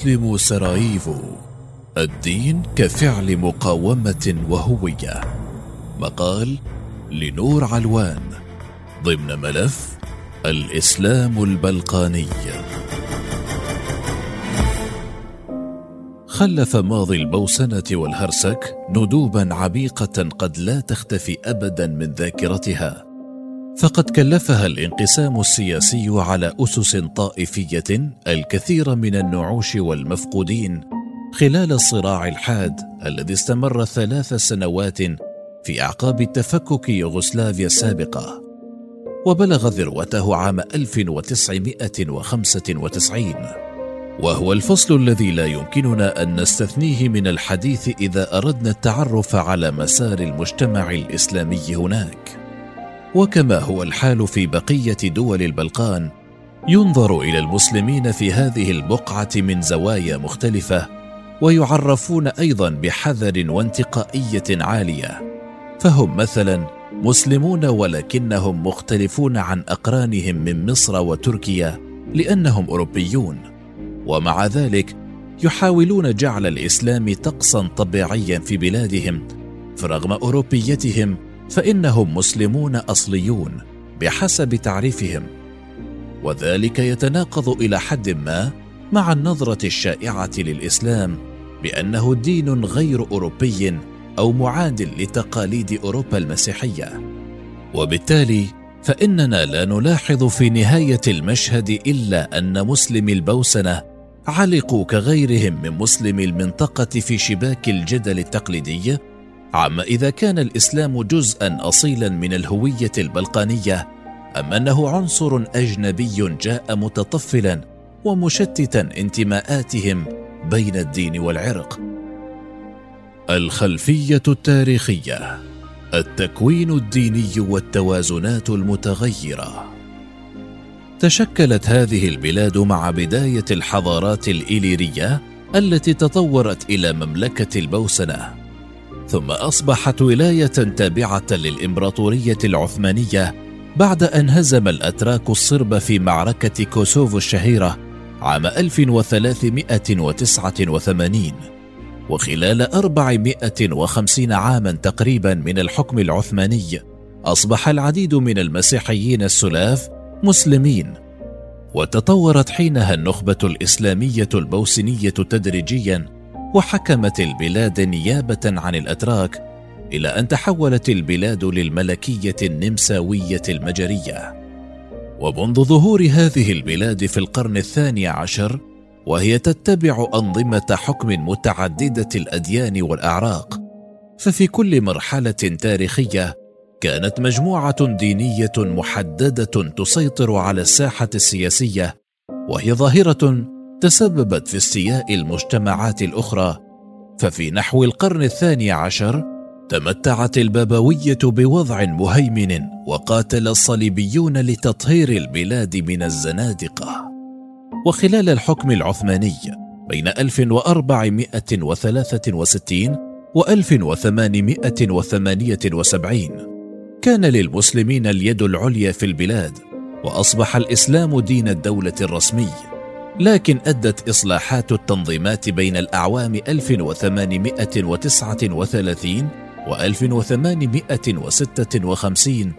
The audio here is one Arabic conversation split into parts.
مسلم سراييفو الدين كفعل مقاومة وهوية. مقال لنور علوان. ضمن ملف الإسلام البلقاني. خلف ماضي البوسنة والهرسك ندوبا عميقة قد لا تختفي أبدا من ذاكرتها. فقد كلفها الانقسام السياسي على أسس طائفية الكثير من النعوش والمفقودين خلال الصراع الحاد الذي استمر ثلاث سنوات في أعقاب تفكك يوغوسلافيا السابقة. وبلغ ذروته عام 1995 وهو الفصل الذي لا يمكننا أن نستثنيه من الحديث إذا أردنا التعرف على مسار المجتمع الإسلامي هناك. وكما هو الحال في بقية دول البلقان ينظر إلى المسلمين في هذه البقعة من زوايا مختلفة ويعرفون أيضا بحذر وانتقائية عالية. فهم مثلا مسلمون ولكنهم مختلفون عن أقرانهم من مصر وتركيا لأنهم أوروبيون. ومع ذلك يحاولون جعل الإسلام طقسا طبيعيا في بلادهم فرغم أوروبيتهم فإنهم مسلمون أصليون بحسب تعريفهم. وذلك يتناقض إلى حد ما مع النظرة الشائعة للإسلام بأنه دين غير أوروبي أو معاد لتقاليد أوروبا المسيحية. وبالتالي فإننا لا نلاحظ في نهاية المشهد إلا أن مسلمي البوسنة علقوا كغيرهم من مسلمي المنطقة في شباك الجدل التقليدي عما إذا كان الإسلام جزءا اصيلا من الهوية البلقانية أم أنه عنصر أجنبي جاء متطفلا ومشتتا انتماءاتهم بين الدين والعرق؟ الخلفية التاريخية التكوين الديني والتوازنات المتغيرة. تشكلت هذه البلاد مع بداية الحضارات الإليرية التي تطورت إلى مملكة البوسنة. ثم أصبحت ولاية تابعة للإمبراطورية العثمانية بعد أن هزم الأتراك الصرب في معركة كوسوفو الشهيرة عام 1389 وخلال 450 عاما تقريبا من الحكم العثماني أصبح العديد من المسيحيين السلاف مسلمين. وتطورت حينها النخبة الإسلامية البوسنية تدريجيا وحكمت البلاد نيابة عن الأتراك إلى أن تحولت البلاد للملكية النمساوية المجرية. ومنذ ظهور هذه البلاد في القرن الثاني عشر وهي تتبع أنظمة حكم متعددة الأديان والأعراق ففي كل مرحلة تاريخية كانت مجموعة دينية محددة تسيطر على الساحة السياسية وهي ظاهرة تسببت في استياء المجتمعات الأخرى ففي نحو القرن الثاني عشر تمتعت البابوية بوضع مهيمن وقاتل الصليبيون لتطهير البلاد من الزنادقة. وخلال الحكم العثماني بين 1463 و 1878 كان للمسلمين اليد العليا في البلاد وأصبح الإسلام دين الدولة الرسمي. لكن أدت إصلاحات التنظيمات بين الأعوام 1839 و 1856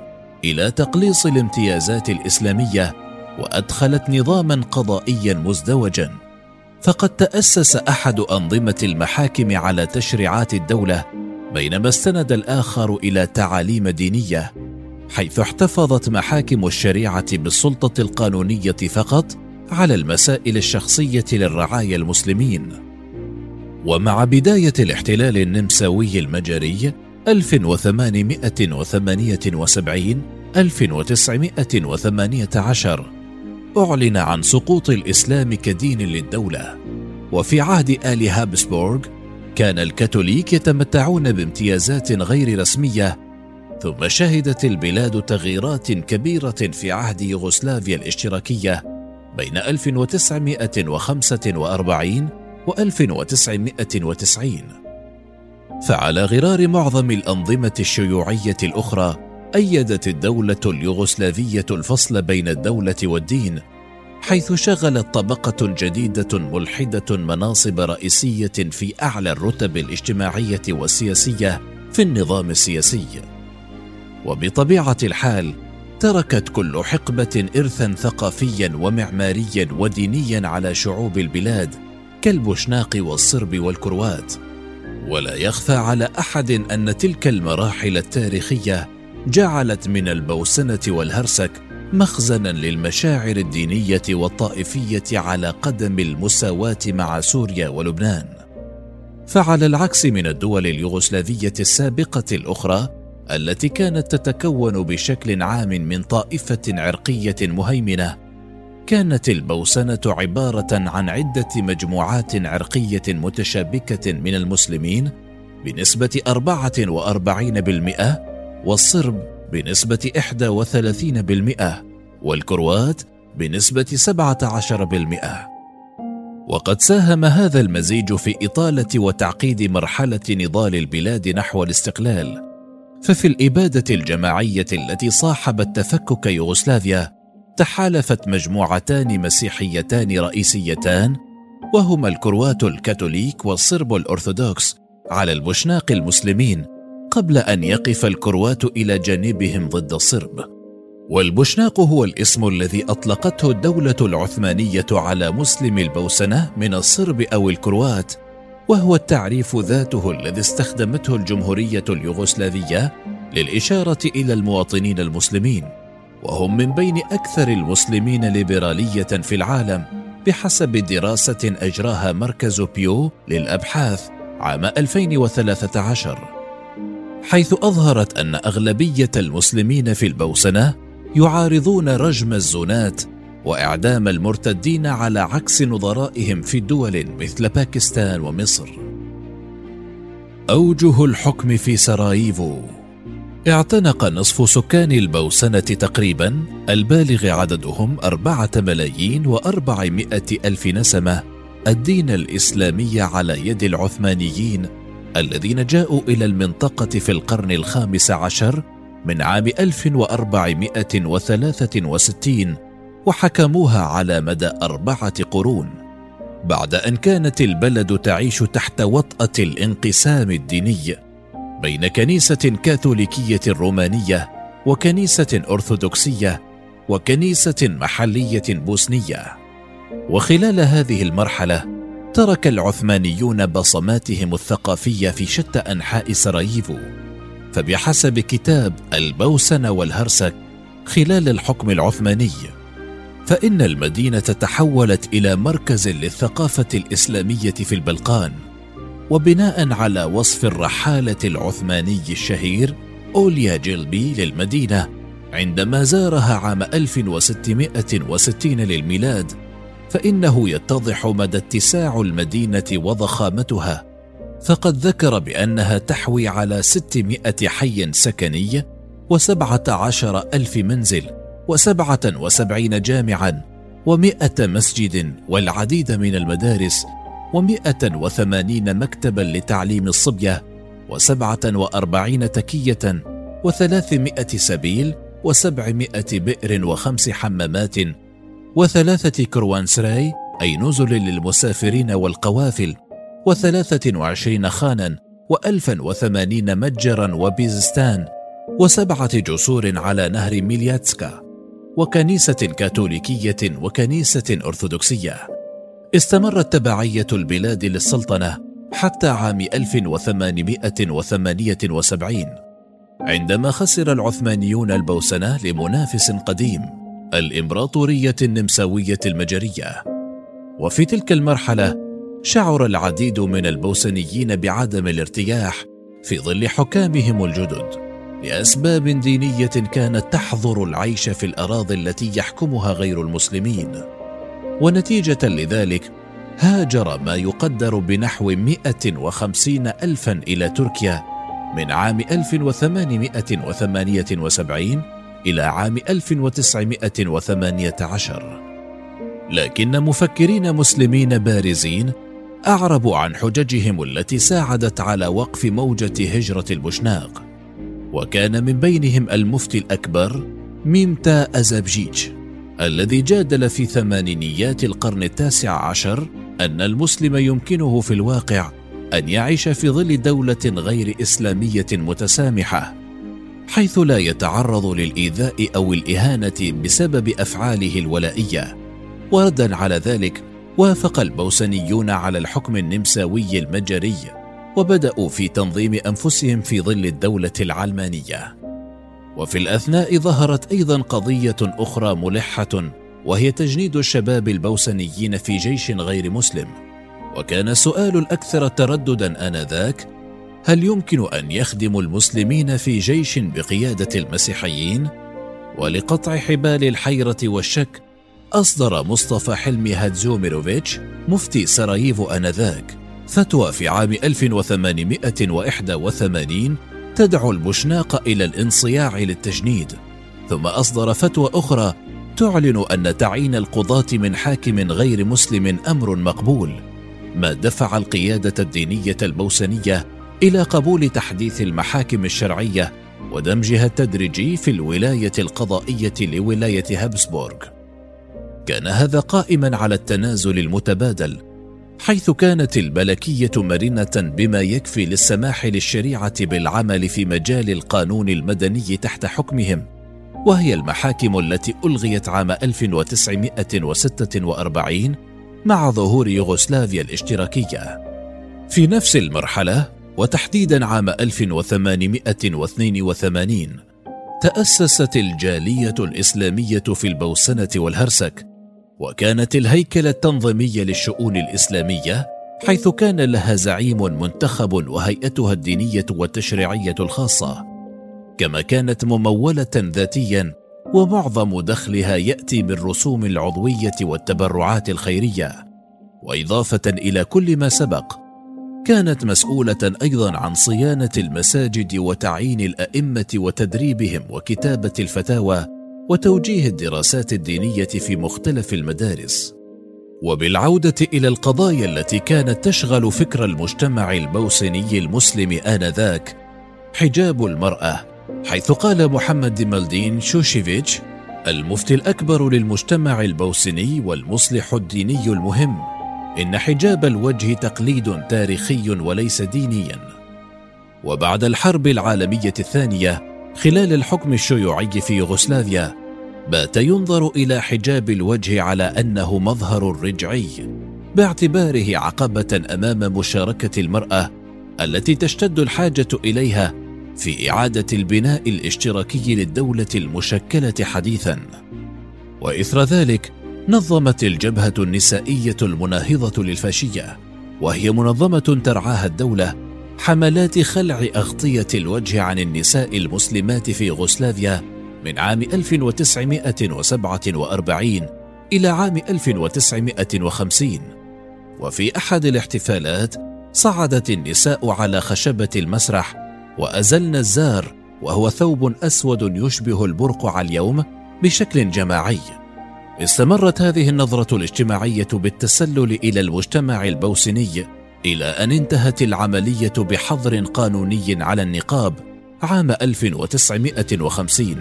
إلى تقليص الامتيازات الإسلامية وأدخلت نظاما قضائيا مزدوجا. فقد تأسس أحد أنظمة المحاكم على تشريعات الدولة بينما استند الآخر إلى تعاليم دينية حيث احتفظت محاكم الشريعة بالسلطة القانونية فقط على المسائل الشخصية للرعايا المسلمين. ومع بداية الاحتلال النمساوي المجري 1878 1918 أعلن عن سقوط الإسلام كدين للدولة. وفي عهد آل هابسبورغ كان الكاثوليك يتمتعون بامتيازات غير رسمية ثم شهدت البلاد تغييرات كبيرة في عهد يوغوسلافيا الاشتراكية. بين 1945 و 1990 فعلى غرار معظم الأنظمة الشيوعية الأخرى أيدت الدولة اليوغوسلافية الفصل بين الدولة والدين حيث شغلت طبقة جديدة ملحدة مناصب رئيسية في أعلى الرتب الاجتماعية والسياسية في النظام السياسي. وبطبيعة الحال تركت كل حقبة إرثا ثقافيا ومعماريا ودينيا على شعوب البلاد كالبوشناق والصرب والكروات. ولا يخفى على أحد أن تلك المراحل التاريخية جعلت من البوسنة والهرسك مخزنا للمشاعر الدينية والطائفية على قدم المساواة مع سوريا ولبنان فعلى العكس من الدول اليوغوسلافية السابقة الأخرى التي كانت تتكون بشكل عام من طائفة عرقية مهيمنة كانت البوسنه عبارة عن عدة مجموعات عرقية متشابكة من المسلمين بنسبة 44% والصرب بنسبة 31% والكروات بنسبة 17% وقد ساهم هذا المزيج في إطالة وتعقيد مرحلة نضال البلاد نحو الاستقلال. ففي الإبادة الجماعية التي صاحبت تفكك يوغوسلافيا تحالفت مجموعتان مسيحيتان رئيسيتان وهما الكروات الكاثوليك والصرب الأرثوذكس على البشناق المسلمين قبل أن يقف الكروات إلى جانبهم ضد الصرب. والبشناق هو الاسم الذي أطلقته الدولة العثمانية على مسلم البوسنة من الصرب أو الكروات وهو التعريف ذاته الذي استخدمته الجمهورية اليوغوسلافية للإشارة إلى المواطنين المسلمين وهم من بين أكثر المسلمين ليبرالية في العالم بحسب دراسة أجراها مركز بيو للأبحاث عام 2013 حيث أظهرت أن أغلبية المسلمين في البوسنة يعارضون رجم الزنات وإعدام المرتدين على عكس نظرائهم في دول مثل باكستان ومصر. أوجه الحكم في سراييفو. اعتنق نصف سكان البوسنة تقريبا البالغ عددهم أربعة ملايين وأربعمائة ألف نسمة الدين الإسلامي على يد العثمانيين الذين جاءوا إلى المنطقة في القرن الخامس عشر من عام 1463 وحكموها على مدى أربعة قرون بعد أن كانت البلد تعيش تحت وطأة الانقسام الديني بين كنيسة كاثوليكية رومانية وكنيسة أرثوذكسية وكنيسة محلية بوسنية. وخلال هذه المرحلة ترك العثمانيون بصماتهم الثقافية في شتى أنحاء سراييفو فبحسب كتاب البوسنة والهرسك خلال الحكم العثماني. فإن المدينة تحولت إلى مركز للثقافة الإسلامية في البلقان وبناء على وصف الرحالة العثماني الشهير أوليا جيلبي للمدينة عندما زارها عام 1660 للميلاد فإنه يتضح مدى اتساع المدينة وضخامتها. فقد ذكر بأنها تحوي على ستمائة حي سكني وسبعة عشر ألف منزل. وسبعة وسبعين جامعا ومائه مسجد والعديد من المدارس ومائه وثمانين مكتبا لتعليم الصبية وسبعة وأربعين تكية وثلاثمائة سبيل وسبعمائة بئر وخمس حمامات وثلاثة كروانسراي أي نزل للمسافرين والقوافل وثلاثة وعشرين خانا وألفا وثمانين متجرا وبيزستان وسبعة جسور على نهر ميلياتسكا. وكنيسة كاثوليكية وكنيسة أرثوذكسية. استمرت تبعية البلاد للسلطنة حتى عام 1878 عندما خسر العثمانيون البوسنة لمنافس قديم الإمبراطورية النمساوية المجرية. وفي تلك المرحلة شعر العديد من البوسنيين بعدم الارتياح في ظل حكامهم الجدد. لأسباب دينية كانت تحظر العيش في الأراضي التي يحكمها غير المسلمين. ونتيجة لذلك هاجر ما يقدر بنحو 150 ألفا إلى تركيا من عام 1878 إلى عام 1918 لكن مفكرين مسلمين بارزين أعربوا عن حججهم التي ساعدت على وقف موجة هجرة البشناق وكان من بينهم المفتي الأكبر ميمتا أزابجيج الذي جادل في ثمانينيات القرن التاسع عشر أن المسلم يمكنه في الواقع أن يعيش في ظل دولة غير إسلامية متسامحة حيث لا يتعرض للإيذاء أو الإهانة بسبب أفعاله الولائية. وردا على ذلك وافق البوسنيون على الحكم النمساوي المجري وبدأوا في تنظيم أنفسهم في ظل الدولة العلمانية. وفي الأثناء ظهرت أيضا قضية أخرى ملحة وهي تجنيد الشباب البوسنيين في جيش غير مسلم. وكان السؤال الأكثر ترددا آنذاك هل يمكن أن يخدموا المسلمين في جيش بقيادة المسيحيين؟ ولقطع حبال الحيرة والشك أصدر مصطفى حلمي هاتزوميروفيتش مفتي سراييفو آنذاك. فتوى في عام 1881 تدعو البوشناق إلى الانصياع للتجنيد. ثم أصدر فتوى أخرى تعلن أن تعيين القضاة من حاكم غير مسلم أمر مقبول ما دفع القيادة الدينية البوسنية إلى قبول تحديث المحاكم الشرعية ودمجها التدريجي في الولاية القضائية لولاية هابسبورغ. كان هذا قائما على التنازل المتبادل حيث كانت الملكيه مرنة بما يكفي للسماح للشريعة بالعمل في مجال القانون المدني تحت حكمهم وهي المحاكم التي ألغيت عام 1946 مع ظهور يوغوسلافيا الاشتراكية. في نفس المرحلة وتحديدا عام 1882 تأسست الجالية الإسلامية في البوسنة والهرسك وكانت الهيكل التنظيمي للشؤون الإسلامية حيث كان لها زعيم منتخب وهيئتها الدينية والتشريعية الخاصة. كما كانت ممولة ذاتيا ومعظم دخلها يأتي من رسوم العضوية والتبرعات الخيرية. وإضافة إلى كل ما سبق كانت مسؤولة أيضا عن صيانة المساجد وتعيين الأئمة وتدريبهم وكتابة الفتاوى وتوجيه الدراسات الدينية في مختلف المدارس وبالعودة إلى القضايا التي كانت تشغل فكر المجتمع البوسني المسلم آنذاك حجاب المرأة حيث قال محمد ديمالدين شوشيفيتش المفتي الأكبر للمجتمع البوسني والمصلح الديني المهم إن حجاب الوجه تقليد تاريخي وليس دينيا. وبعد الحرب العالمية الثانية خلال الحكم الشيوعي في يوغوسلافيا بات ينظر إلى حجاب الوجه على أنه مظهر رجعي باعتباره عقبة أمام مشاركة المرأة التي تشتد الحاجة إليها في إعادة البناء الاشتراكي للدولة المشكلة حديثا. وإثر ذلك نظمت الجبهة النسائية المناهضة للفاشية وهي منظمة ترعاها الدولة حملات خلع أغطية الوجه عن النساء المسلمات في يوغوسلافيا من عام 1947 إلى عام 1950 وفي أحد الاحتفالات صعدت النساء على خشبة المسرح وأزلن الزار وهو ثوب أسود يشبه البرقع اليوم بشكل جماعي. استمرت هذه النظرة الاجتماعية بالتسلل إلى المجتمع البوسني إلى أن انتهت العملية بحظر قانوني على النقاب عام 1950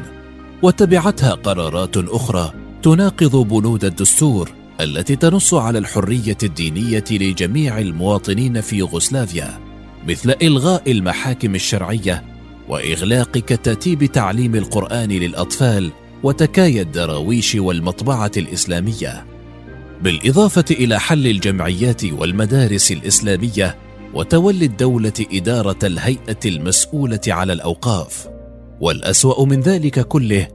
وتبعتها قرارات أخرى تناقض بنود الدستور التي تنص على الحرية الدينية لجميع المواطنين في يوغوسلافيا مثل إلغاء المحاكم الشرعية وإغلاق كتاتيب تعليم القرآن للأطفال وتكايا الدراويش والمطبعة الإسلامية. بالإضافة إلى حل الجمعيات والمدارس الإسلامية وتولي الدولة إدارة الهيئة المسؤولة على الأوقاف. والأسوأ من ذلك كله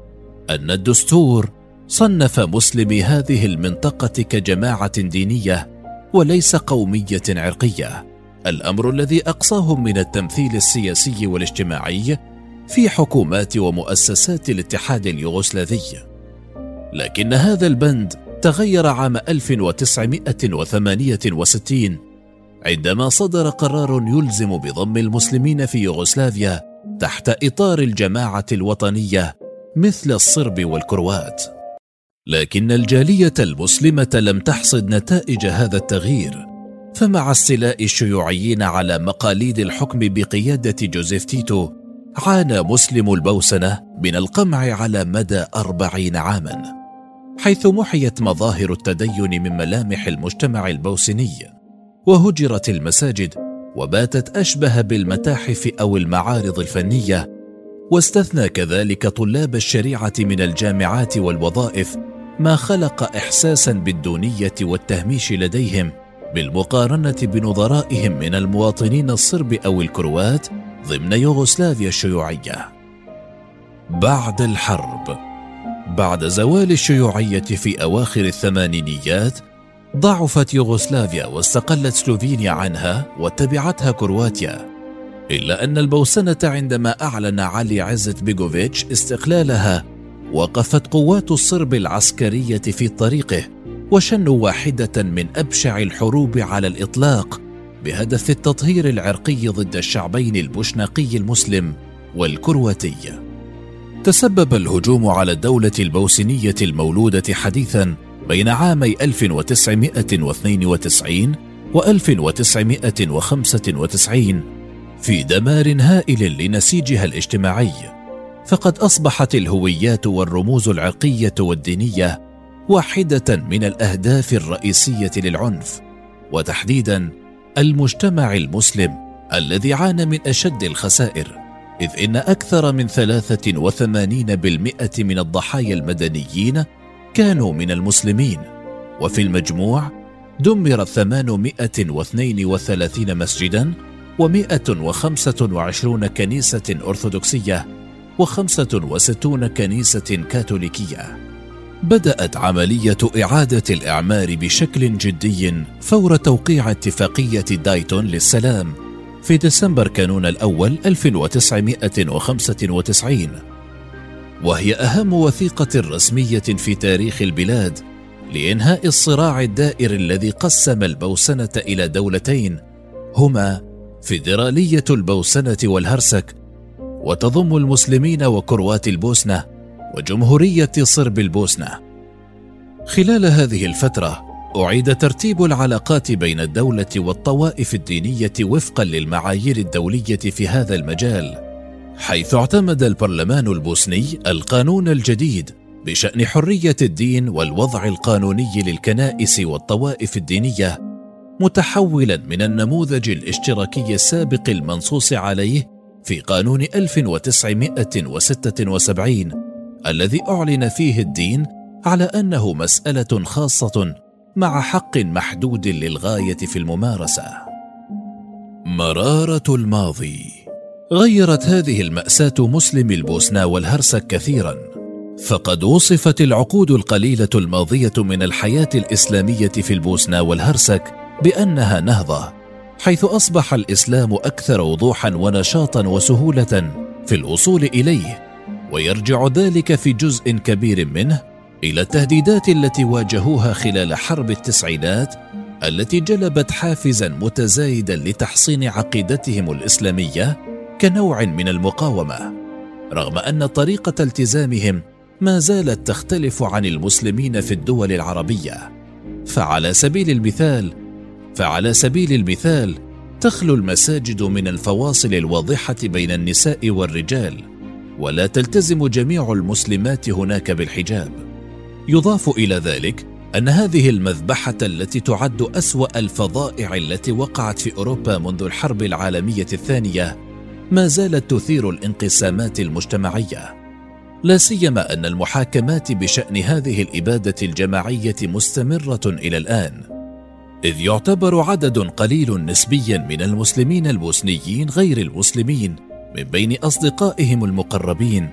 أن الدستور صنف مسلمي هذه المنطقة كجماعة دينية وليس قومية عرقية. الأمر الذي أقصاهم من التمثيل السياسي والاجتماعي في حكومات ومؤسسات الاتحاد اليوغوسلافي. لكن هذا البند تغير عام 1968 عندما صدر قرار يلزم بضم المسلمين في يوغوسلافيا تحت إطار الجماعة الوطنية مثل الصرب والكروات. لكن الجالية المسلمة لم تحصد نتائج هذا التغيير فمع استيلاء الشيوعيين على مقاليد الحكم بقيادة جوزيف تيتو عانى مسلم البوسنة من القمع على مدى أربعين عاما. حيث محيت مظاهر التدين من ملامح المجتمع البوسني وهجرت المساجد وباتت أشبه بالمتاحف أو المعارض الفنية واستثنى كذلك طلاب الشريعة من الجامعات والوظائف ما خلق احساسا بالدونية والتهميش لديهم بالمقارنة بنظرائهم من المواطنين الصرب أو الكروات ضمن يوغوسلافيا الشيوعية. بعد الحرب بعد زوال الشيوعية في أواخر الثمانينيات ضعفت يوغوسلافيا واستقلت سلوفينيا عنها وتبعتها كرواتيا إلا أن البوسنة عندما أعلن علي عزت بيغوفيتش استقلالها وقفت قوات الصرب العسكرية في طريقه وشنوا واحدة من أبشع الحروب على الإطلاق بهدف التطهير العرقي ضد الشعبين البوشناقي المسلم والكرواتي. تسبب الهجوم على الدولة البوسنية المولودة حديثا بين عامي 1992 و 1995 في دمار هائل لنسيجها الاجتماعي. فقد أصبحت الهويات والرموز العرقيه والدينية واحدة من الأهداف الرئيسية للعنف وتحديدا المجتمع المسلم الذي عانى من أشد الخسائر. إذ إن أكثر من 83% من الضحايا المدنيين كانوا من المسلمين وفي المجموع دمر 832 مسجدا و125 كنيسة أرثوذكسية و65 كنيسة كاثوليكية. بدأت عملية إعادة الإعمار بشكل جدي فور توقيع اتفاقية دايتون للسلام في ديسمبر كانون الأول 1995 وهي أهم وثيقة رسمية في تاريخ البلاد لإنهاء الصراع الدائر الذي قسم البوسنة إلى دولتين هما فيدرالية البوسنة والهرسك وتضم المسلمين وكروات البوسنة وجمهورية صرب البوسنة. خلال هذه الفترة أعيد ترتيب العلاقات بين الدولة والطوائف الدينية وفقا للمعايير الدولية في هذا المجال، حيث اعتمد البرلمان البوسني القانون الجديد بشأن حرية الدين والوضع القانوني للكنائس والطوائف الدينية متحولا من النموذج الاشتراكي السابق المنصوص عليه في قانون 1976 الذي أعلن فيه الدين على أنه مسألة خاصة مع حق محدود للغاية في الممارسة. مرارة الماضي غيرت هذه المأساة مسلم البوسنة والهرسك كثيرا، فقد وصفت العقود القليلة الماضية من الحياة الإسلامية في البوسنة والهرسك بأنها نهضة حيث أصبح الإسلام أكثر وضوحا ونشاطا وسهولة في الوصول إليه ويرجع ذلك في جزء كبير منه إلى التهديدات التي واجهوها خلال حرب التسعينات التي جلبت حافزا متزايدا لتحصين عقيدتهم الإسلامية كنوع من المقاومة رغم أن طريقة التزامهم ما زالت تختلف عن المسلمين في الدول العربية. فعلى سبيل المثال فعلى سبيل المثال تخلو المساجد من الفواصل الواضحة بين النساء والرجال ولا تلتزم جميع المسلمات هناك بالحجاب. يضاف إلى ذلك أن هذه المذبحة التي تعد أسوأ الفظائع التي وقعت في أوروبا منذ الحرب العالمية الثانية ما زالت تثير الانقسامات المجتمعية. لا سيما أن المحاكمات بشأن هذه الإبادة الجماعية مستمرة إلى الآن إذ يعتبر عدد قليل نسبيا من المسلمين البوسنيين غير المسلمين من بين أصدقائهم المقربين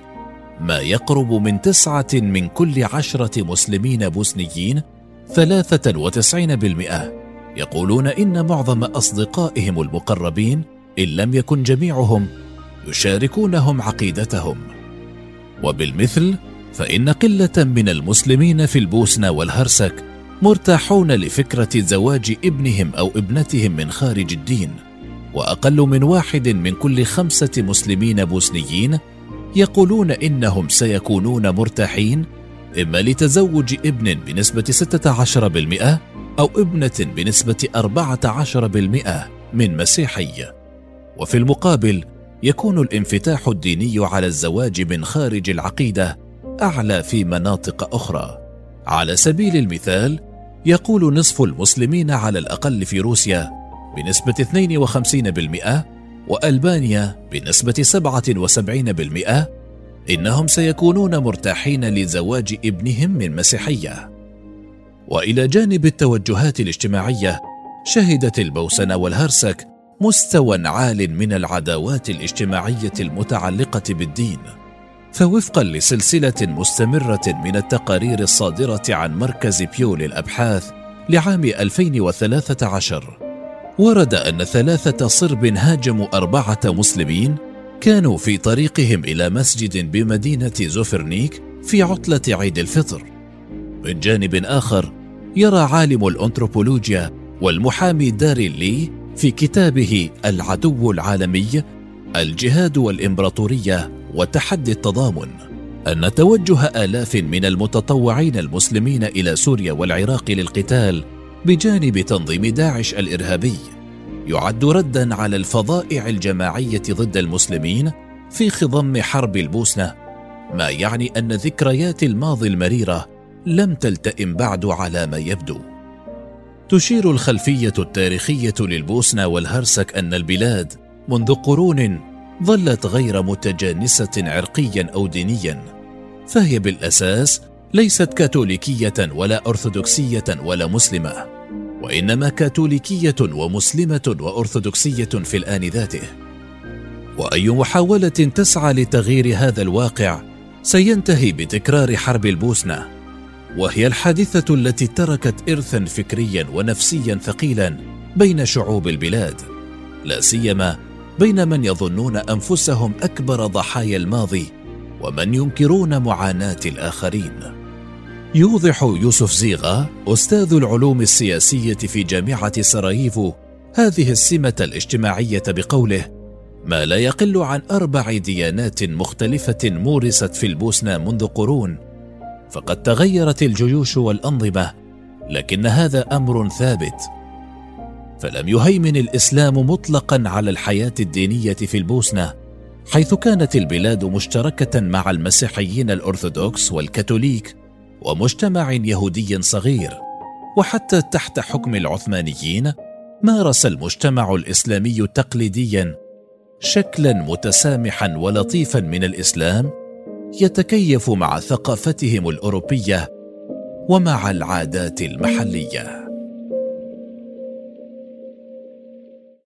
ما يقرب من تسعة من كل عشرة مسلمين بوسنيين ثلاثة وتسعين بالمئة. يقولون إن معظم أصدقائهم المقربين إن لم يكن جميعهم يشاركونهم عقيدتهم. وبالمثل فإن قلة من المسلمين في البوسنة والهرسك مرتاحون لفكرة زواج ابنهم أو ابنتهم من خارج الدين. وأقل من واحد من كل خمسة مسلمين بوسنيين يقولون إنهم سيكونون مرتاحين إما لتزوج ابن بنسبة 16% أو ابنة بنسبة 14% من مسيحي. وفي المقابل يكون الانفتاح الديني على الزواج من خارج العقيدة أعلى في مناطق أخرى. على سبيل المثال يقول نصف المسلمين على الأقل في روسيا بنسبة 52% وألبانيا بنسبة 77% إنهم سيكونون مرتاحين لزواج ابنهم من مسيحية. وإلى جانب التوجهات الاجتماعية شهدت البوسنة والهرسك مستوى عال من العداوات الاجتماعية المتعلقة بالدين فوفقا لسلسلة مستمرة من التقارير الصادرة عن مركز بيو للأبحاث لعام 2013 ورد أن ثلاثة صرب هاجموا أربعة مسلمين كانوا في طريقهم إلى مسجد بمدينة زوفرنيك في عطلة عيد الفطر. من جانب آخر يرى عالم الأنثروبولوجيا والمحامي داري لي في كتابه العدو العالمي الجهاد والإمبراطورية وتحدي التضامن أن توجه آلاف من المتطوعين المسلمين إلى سوريا والعراق للقتال بجانب تنظيم داعش الإرهابي يعد ردا على الفظائع الجماعية ضد المسلمين في خضم حرب البوسنة ما يعني أن ذكريات الماضي المريرة لم تلتئم بعد على ما يبدو. تشير الخلفية التاريخية للبوسنة والهرسك أن البلاد منذ قرون ظلت غير متجانسة عرقيا أو دينيا فهي بالأساس ليست كاثوليكية ولا أرثوذكسية ولا مسلمة وإنما كاثوليكية ومسلمة وأرثوذكسية في الآن ذاته. وأي محاولة تسعى لتغيير هذا الواقع سينتهي بتكرار حرب البوسنة وهي الحادثة التي تركت ارثا فكريا ونفسيا ثقيلا بين شعوب البلاد لا سيما بين من يظنون أنفسهم أكبر ضحايا الماضي ومن ينكرون معاناة الآخرين. يوضح يوسف زيغا أستاذ العلوم السياسية في جامعة سراييفو هذه السمة الاجتماعية بقوله ما لا يقل عن أربع ديانات مختلفة مورست في البوسنة منذ قرون فقد تغيرت الجيوش والأنظمة لكن هذا أمر ثابت. فلم يهيمن الإسلام مطلقا على الحياة الدينية في البوسنة حيث كانت البلاد مشتركة مع المسيحيين الأرثوذكس والكاثوليك ومجتمع يهودي صغير. وحتى تحت حكم العثمانيين مارس المجتمع الإسلامي تقليديا شكلا متسامحا ولطيفا من الإسلام يتكيف مع ثقافتهم الأوروبية ومع العادات المحلية.